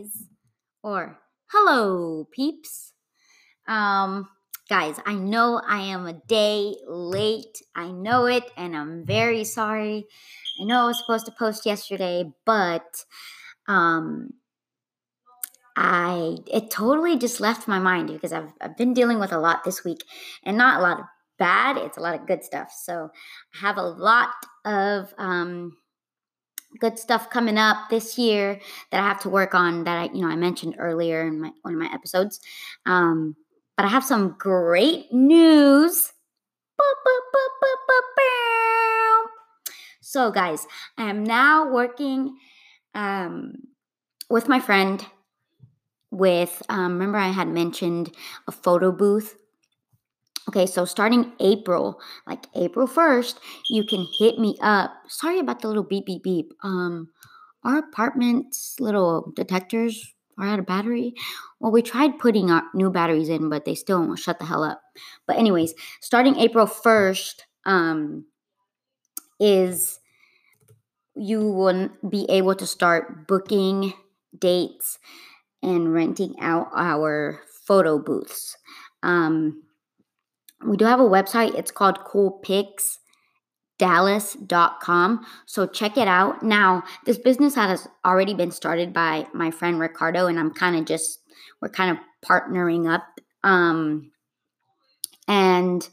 guys. Or hello, peeps. Um, guys, I know I am a day late. I know it, and I'm very sorry. I know I was supposed to post yesterday, but um, I it totally just left my mind because I've I've been dealing with a lot this week, and not a lot of bad. It's a lot of good stuff. So I have a lot of um good stuff coming up this year that I have to work on that I, you know, I mentioned earlier in my one of my episodes. Um, but I have some great news. So, guys, I am now working um, with my friend. With um, remember, I had mentioned a photo booth Okay, so starting April, like April 1st, you can hit me up. Sorry about the little beep beep beep. Um our apartment's little detectors are out of battery. Well, we tried putting our new batteries in, but they still won't shut the hell up. But anyways, starting April 1st, um is you will be able to start booking dates and renting out our photo booths. Um we do have a website. It's called coolpicsdallas.com. So check it out. Now, this business has already been started by my friend Ricardo, and I'm kind of just, we're kind of partnering up. Um, and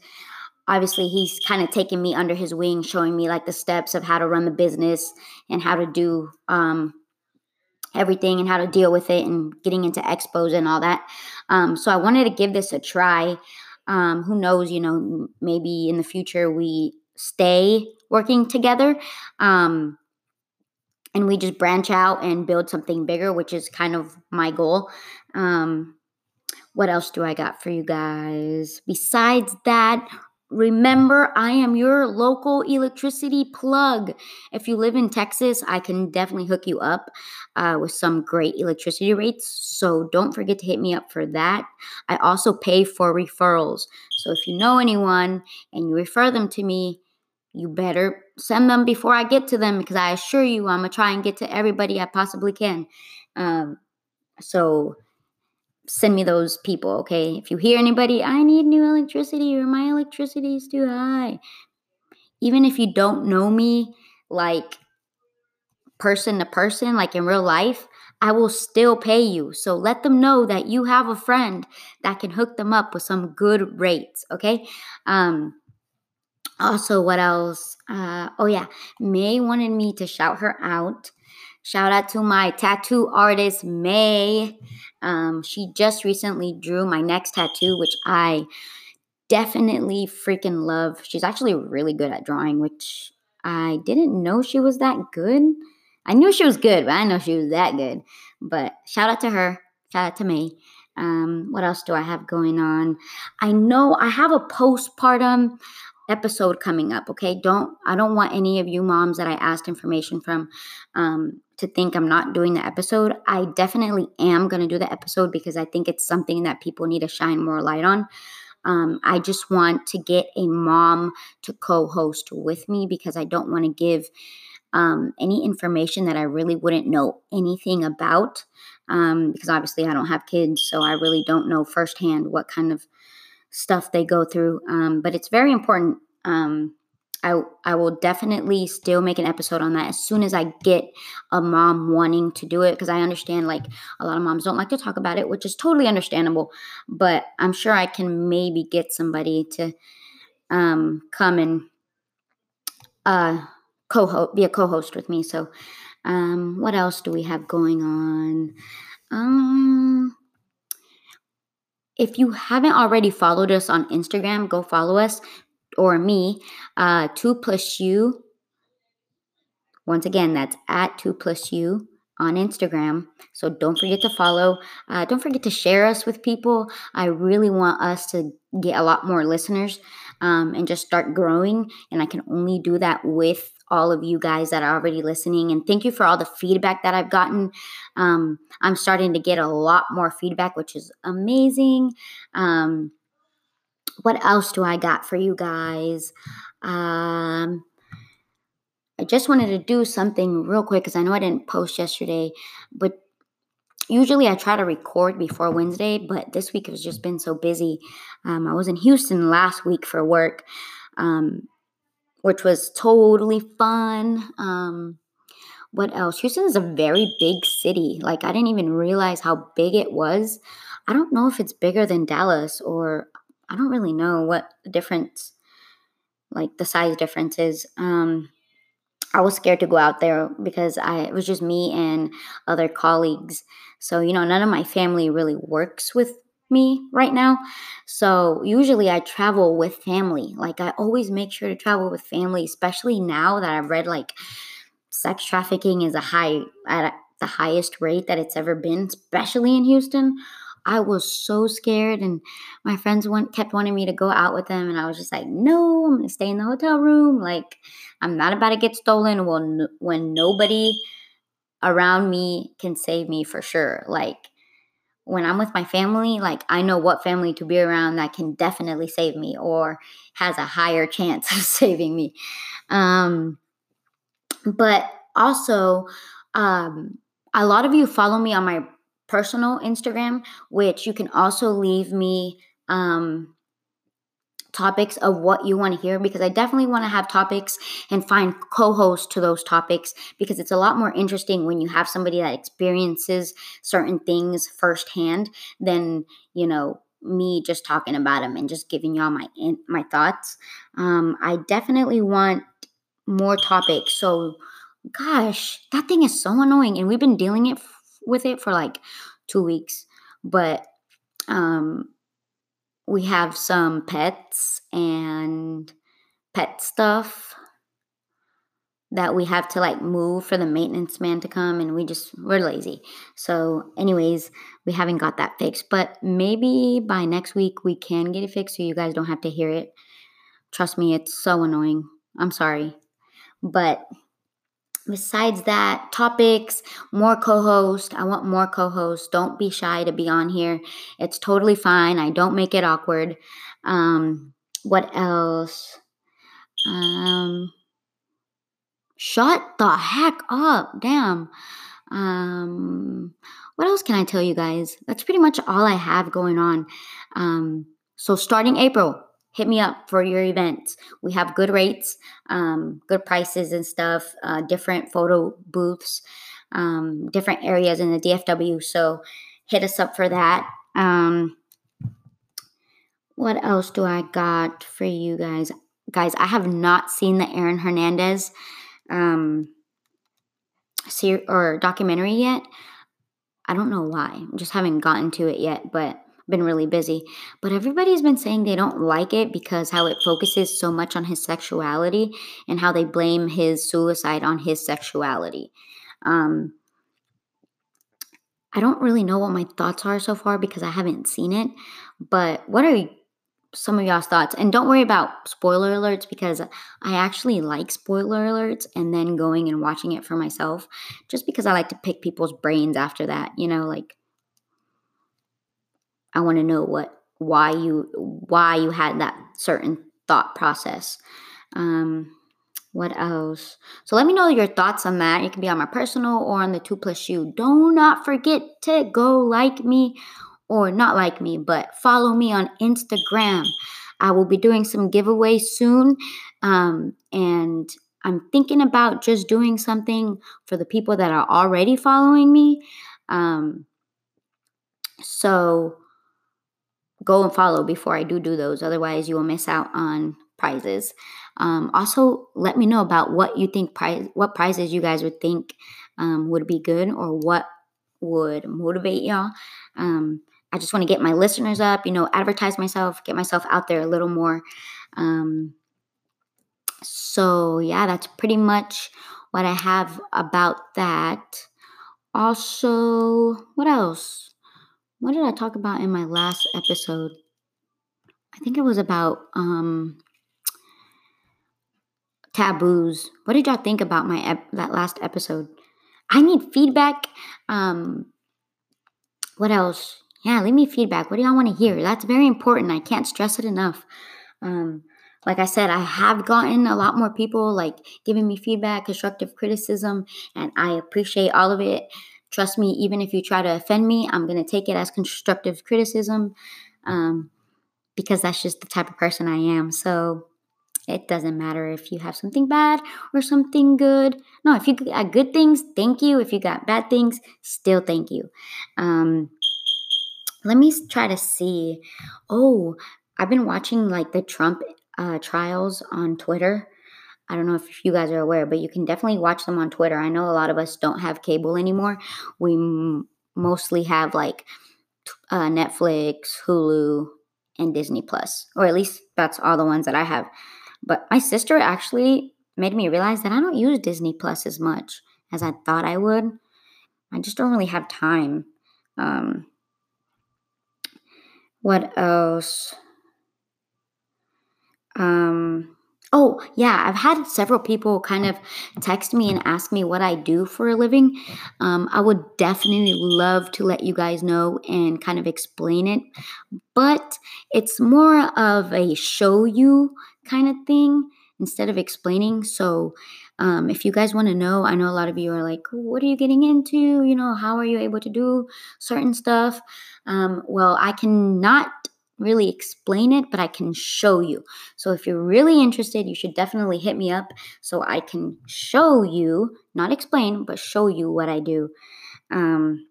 obviously, he's kind of taking me under his wing, showing me like the steps of how to run the business and how to do um, everything and how to deal with it and getting into expos and all that. Um, so I wanted to give this a try. Um, who knows, you know, maybe in the future we stay working together. Um, and we just branch out and build something bigger, which is kind of my goal. Um, what else do I got for you guys? Besides that, Remember, I am your local electricity plug. If you live in Texas, I can definitely hook you up uh, with some great electricity rates. So don't forget to hit me up for that. I also pay for referrals. So if you know anyone and you refer them to me, you better send them before I get to them because I assure you I'm going to try and get to everybody I possibly can. Um, so send me those people, okay? If you hear anybody, I need new electricity or my electricity is too high. Even if you don't know me, like person to person, like in real life, I will still pay you. So let them know that you have a friend that can hook them up with some good rates, okay? Um, also, what else? Uh, oh, yeah. May wanted me to shout her out. Shout out to my tattoo artist, May. Um, she just recently drew my next tattoo, which I definitely freaking love. She's actually really good at drawing, which I didn't know she was that good. I knew she was good, but I know she was that good. But shout out to her. Shout out to May. Um, what else do I have going on? I know I have a postpartum episode coming up okay? Don't i don't want any of you moms that i asked information from um, to think i'm not doing the episode. I definitely am going to do the episode because i think it's something that people need to shine more light on. Um, i just want to get a mom to co-host with me because i don't want to give um, any information that i really wouldn't know anything about um, because obviously i don't have kids so i really don't know firsthand what kind of stuff they go through. Um, but it's very important. Um, I I will definitely still make an episode on that as soon as I get a mom wanting to do it because I understand like a lot of moms don't like to talk about it, which is totally understandable. But I'm sure I can maybe get somebody to um, come and uh, co-host, be a co-host with me. So, um, what else do we have going on? Um, if you haven't already followed us on Instagram, go follow us or me. Uh, two plus you. Once again, that's at two plus you on Instagram. So don't forget to follow. Uh, don't forget to share us with people. I really want us to get a lot more listeners um, and just start growing. And I can only do that with all of you guys that are already listening. And thank you for all the feedback that I've gotten. Um, I'm starting to get a lot more feedback, which is amazing. Um, what else do I got for you guys? Um, I just wanted to do something real quick because I know I didn't post yesterday, but usually I try to record before Wednesday, but this week has just been so busy. Um, I was in Houston last week for work, um, which was totally fun. Um, what else? Houston is a very big city. Like, I didn't even realize how big it was. I don't know if it's bigger than Dallas or I don't really know what the difference, like the size difference is. Um, I was scared to go out there because I it was just me and other colleagues. So, you know, none of my family really works with me right now. So, usually I travel with family. Like I always make sure to travel with family, especially now that I've read like sex trafficking is a high at the highest rate that it's ever been, especially in Houston. I was so scared, and my friends went, kept wanting me to go out with them, and I was just like, no, I'm gonna stay in the hotel room. Like, I'm not about to get stolen when when nobody around me can save me for sure. Like, when I'm with my family, like I know what family to be around that can definitely save me or has a higher chance of saving me. Um, but also, um, a lot of you follow me on my personal Instagram, which you can also leave me um, topics of what you want to hear because I definitely want to have topics and find co hosts to those topics because it's a lot more interesting when you have somebody that experiences certain things firsthand than, you know, me just talking about them and just giving y'all my my thoughts. Um, I definitely want more topics. So, gosh, that thing is so annoying, and we've been dealing it with it for like two weeks. But um, we have some pets and pet stuff that we have to like move for the maintenance man to come and we just we're lazy. So anyways we haven't got that fixed but maybe by next week we can get it fixed so you guys don't have to hear it. Trust me it's so annoying. I'm sorry. But besides that, topics, more co host. I want more co hosts. Don't be shy to be on here. It's totally fine. I don't make it awkward. Um, what else? Um, shut the heck up. Damn. Um, what else can I tell you guys? That's pretty much all I have going on. Um, so starting April, hit me up for your events. We have good rates, um, good prices and stuff, uh, different photo booths, um, different areas in the DFW. So hit us up for that. Um, what else do I got for you guys? Guys, I have not seen the Aaron Hernandez um, ser- or documentary yet. I don't know why. I just haven't gotten to it yet, but been really busy. But everybody's been saying they don't like it because how it focuses so much on his sexuality and how they blame his suicide on his sexuality. Um, I don't really know what my thoughts are so far because I haven't seen it. But what are some of y'all's thoughts? And don't worry about spoiler alerts because I actually like spoiler alerts and then going and watching it for myself just because I like to pick people's brains after that. You know, like I want to know what why you why you had that certain thought process. Um, what else? So let me know your thoughts on that. It can be on my personal or on the two plus you. Do not forget to go like me or not like me, but follow me on Instagram. I will be doing some giveaways soon. Um, and I'm thinking about just doing something for the people that are already following me. Um, so go and follow before I do do those. Otherwise, you will miss out on prizes. Um, also, let me know about what you think prize, what prizes you guys would think um, would be good, or what would motivate y'all. Um, I just want to get my listeners up, you know, advertise myself, get myself out there a little more. Um, so yeah, that's pretty much what I have about that. Also, what else? What did I talk about in my last episode? I think it was about um, taboos. What did y'all think about my ep- that last episode? I need feedback. Um, what else? Yeah, leave me feedback. What do y'all want to hear? That's very important. I can't stress it enough. Um, like I said, I have gotten a lot more people like giving me feedback, constructive criticism, and I appreciate all of it trust me, even if you try to offend me, I'm going to take it as constructive criticism um, because that's just the type of person I am. So it doesn't matter if you have something bad or something good. No, if you got good things, thank you. If you got bad things, still thank you. Um, let me try to see. Oh, I've been watching like the Trump uh, trials on Twitter. I don't know if you guys are aware, but you can definitely watch them on Twitter. I know a lot of us don't have cable anymore. We m- mostly have like uh, Netflix, Hulu, and Disney Plus, or at least that's all the ones that I have. But my sister actually made me realize that I don't use Disney Plus as much as I thought I would. I just don't really have time. Um, what else? Um, oh, yeah, I've had several people kind of text me and ask me what I do for a living. Um, I would definitely love to let you guys know and kind of explain it, but it's more of a show you kind of thing instead of explaining. So, um, if you guys want to know, I know a lot of you are like, what are you getting into? You know, how are you able to do certain stuff? Um, well, I cannot really explain it, but I can show you. So if you're really interested, you should definitely hit me up so I can show you, not explain, but show you what I do. Um,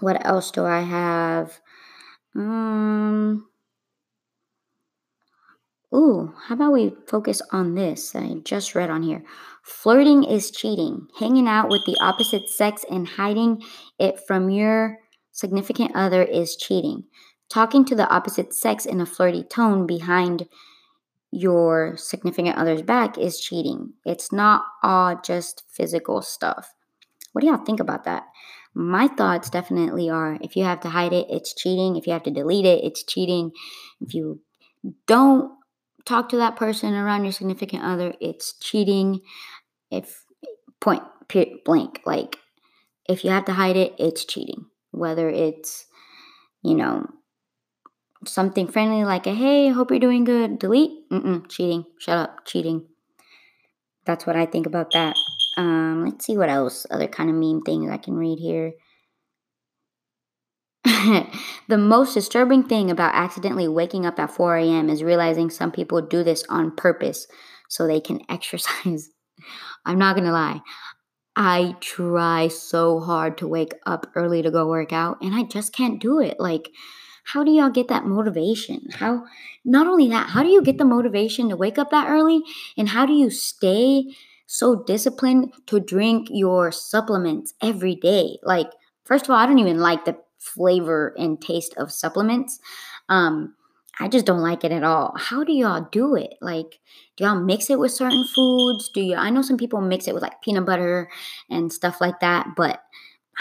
what else do I have? Um, ooh, how about we focus on this I just read on here? Flirting is cheating. Hanging out with the opposite sex and hiding it from your significant other is cheating. Talking to the opposite sex in a flirty tone behind your significant other's back is cheating. It's not all just physical stuff. What do y'all think about that? My thoughts definitely are if you have to hide it, it's cheating. If you have to delete it, it's cheating. If you don't talk to that person around your significant other, it's cheating. If point blank, like if you have to hide it, it's cheating. Whether it's, you know, something friendly like a hey, hope you're doing good, delete, Mm-mm, cheating, shut up, cheating. That's what I think about that. Um, let's see what else, other kind of meme things I can read here. the most disturbing thing about accidentally waking up at 4 a.m. is realizing some people do this on purpose so they can exercise. I'm not gonna lie. I try so hard to wake up early to go work out, and I just can't do it. Like, how do y'all get that motivation? How, not only that, how do you get the motivation to wake up that early? And how do you stay so disciplined to drink your supplements every day? Like, first of all, I don't even like the flavor and taste of supplements. Um, I just don't like it at all. How do y'all do it? Like, do y'all mix it with certain foods? Do you? I know some people mix it with like peanut butter and stuff like that, but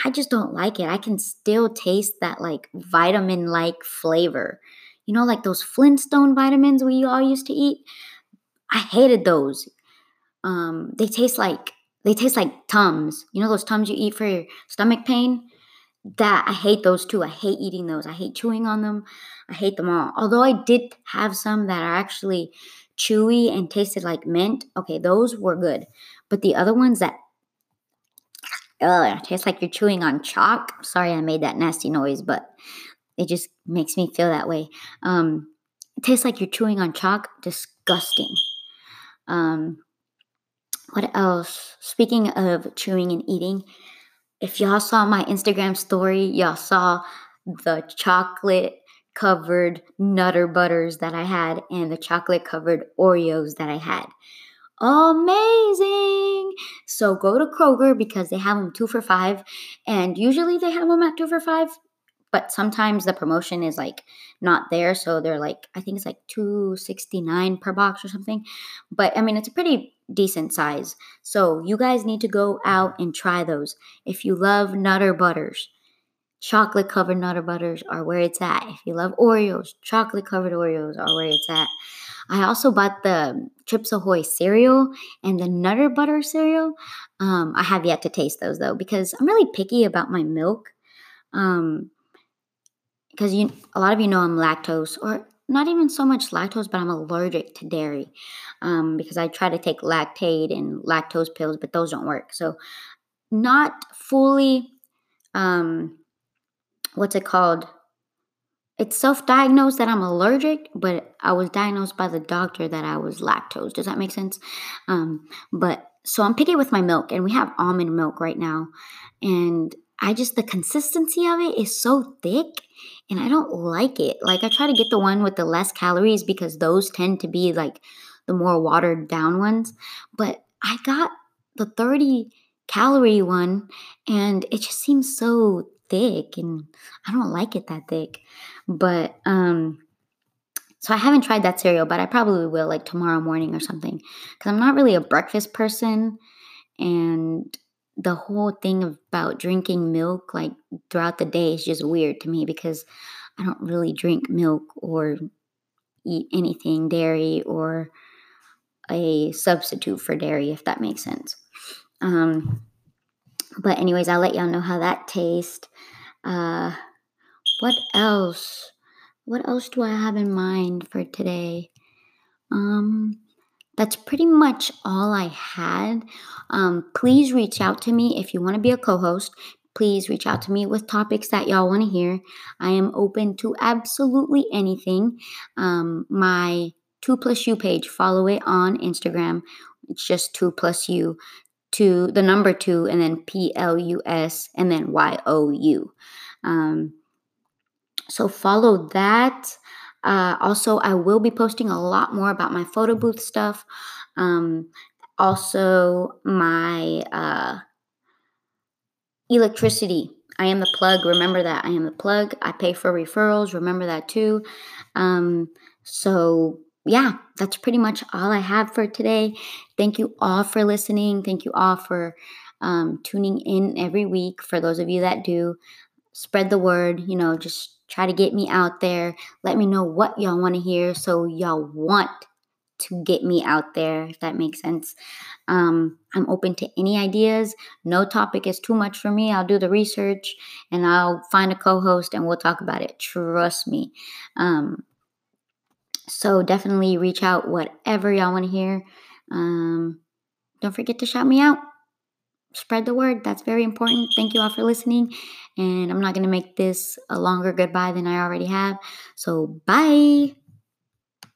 I just don't like it. I can still taste that like vitamin like flavor. You know, like those Flintstone vitamins we all used to eat. I hated those. Um, they taste like they taste like Tums. You know those Tums you eat for your stomach pain? That I hate those too. I hate eating those. I hate chewing on them. I hate them all. Although I did have some that are actually chewy and tasted like mint. Okay, those were good. But the other ones that ugh, tastes like you're chewing on chalk. Sorry I made that nasty noise, but it just makes me feel that way. Um, it tastes like you're chewing on chalk. Disgusting. Um, what else? Speaking of chewing and eating, if y'all saw my Instagram story, y'all saw the chocolate covered Nutter Butters that I had and the chocolate covered Oreos that I had amazing. So go to Kroger because they have them two for five. And usually they have them at two for five, but sometimes the promotion is like not there. So they're like, I think it's like 269 per box or something. But I mean, it's a pretty decent size. So you guys need to go out and try those. If you love Nutter Butters, chocolate covered Nutter Butters are where it's at. If you love Oreos, chocolate covered Oreos are where it's at. I also bought the Chips Ahoy cereal and the Nutter Butter cereal. Um, I have yet to taste those though because I'm really picky about my milk. Um, because you, a lot of you know I'm lactose, or not even so much lactose, but I'm allergic to dairy. Um, because I try to take Lactaid and lactose pills, but those don't work. So not fully um what's it called? It's self-diagnosed that i'm allergic but i was diagnosed by the doctor that i was lactose. Does that make sense? Um but so i'm picky with my milk and we have almond milk right now and i just the consistency of it is so thick and i don't like it. Like i try to get the one with the less calories because those tend to be like the more watered down ones but i got the 30 calorie one and it just seems so thick and I don't like it that thick. But um so I haven't tried that cereal, but I probably will like tomorrow morning or something cuz I'm not really a breakfast person and the whole thing about drinking milk like throughout the day is just weird to me because I don't really drink milk or eat anything dairy or a substitute for dairy if that makes sense. Um but anyways, I'll let y'all know how that tastes. Uh, what else? What else do I have in mind for today? Um, that's pretty much all I had. Um, please reach out to me if you want to be a co host. Please reach out to me with topics that y'all want to hear. I am open to absolutely anything. Um, my 2 plus you page, follow it on Instagram. It's just 2 plus you to the number 2 and then P L U S and then Y O U. Um, so follow that. Uh, also, I will be posting a lot more about my photo booth stuff. Um, also, my uh, electricity. I am the plug. Remember that. I am the plug. I pay for referrals. Remember that too. Um, so, yeah, that's pretty much all I have for today. Thank you all for listening. Thank you all for um, tuning in every week. For those of you that do, spread the word, you know, just try to get me out there. Let me know what y'all want to hear so y'all want to get me out there, if that makes sense. Um, I'm open to any ideas. No topic is too much for me. I'll do the research and I'll find a co host and we'll talk about it. Trust me. Um, so definitely reach out, whatever y'all want to hear. Um, don't forget to shout me out spread the word. That's very important. Thank you all for listening. And I'm not going to make this a longer goodbye than I already have. So, bye.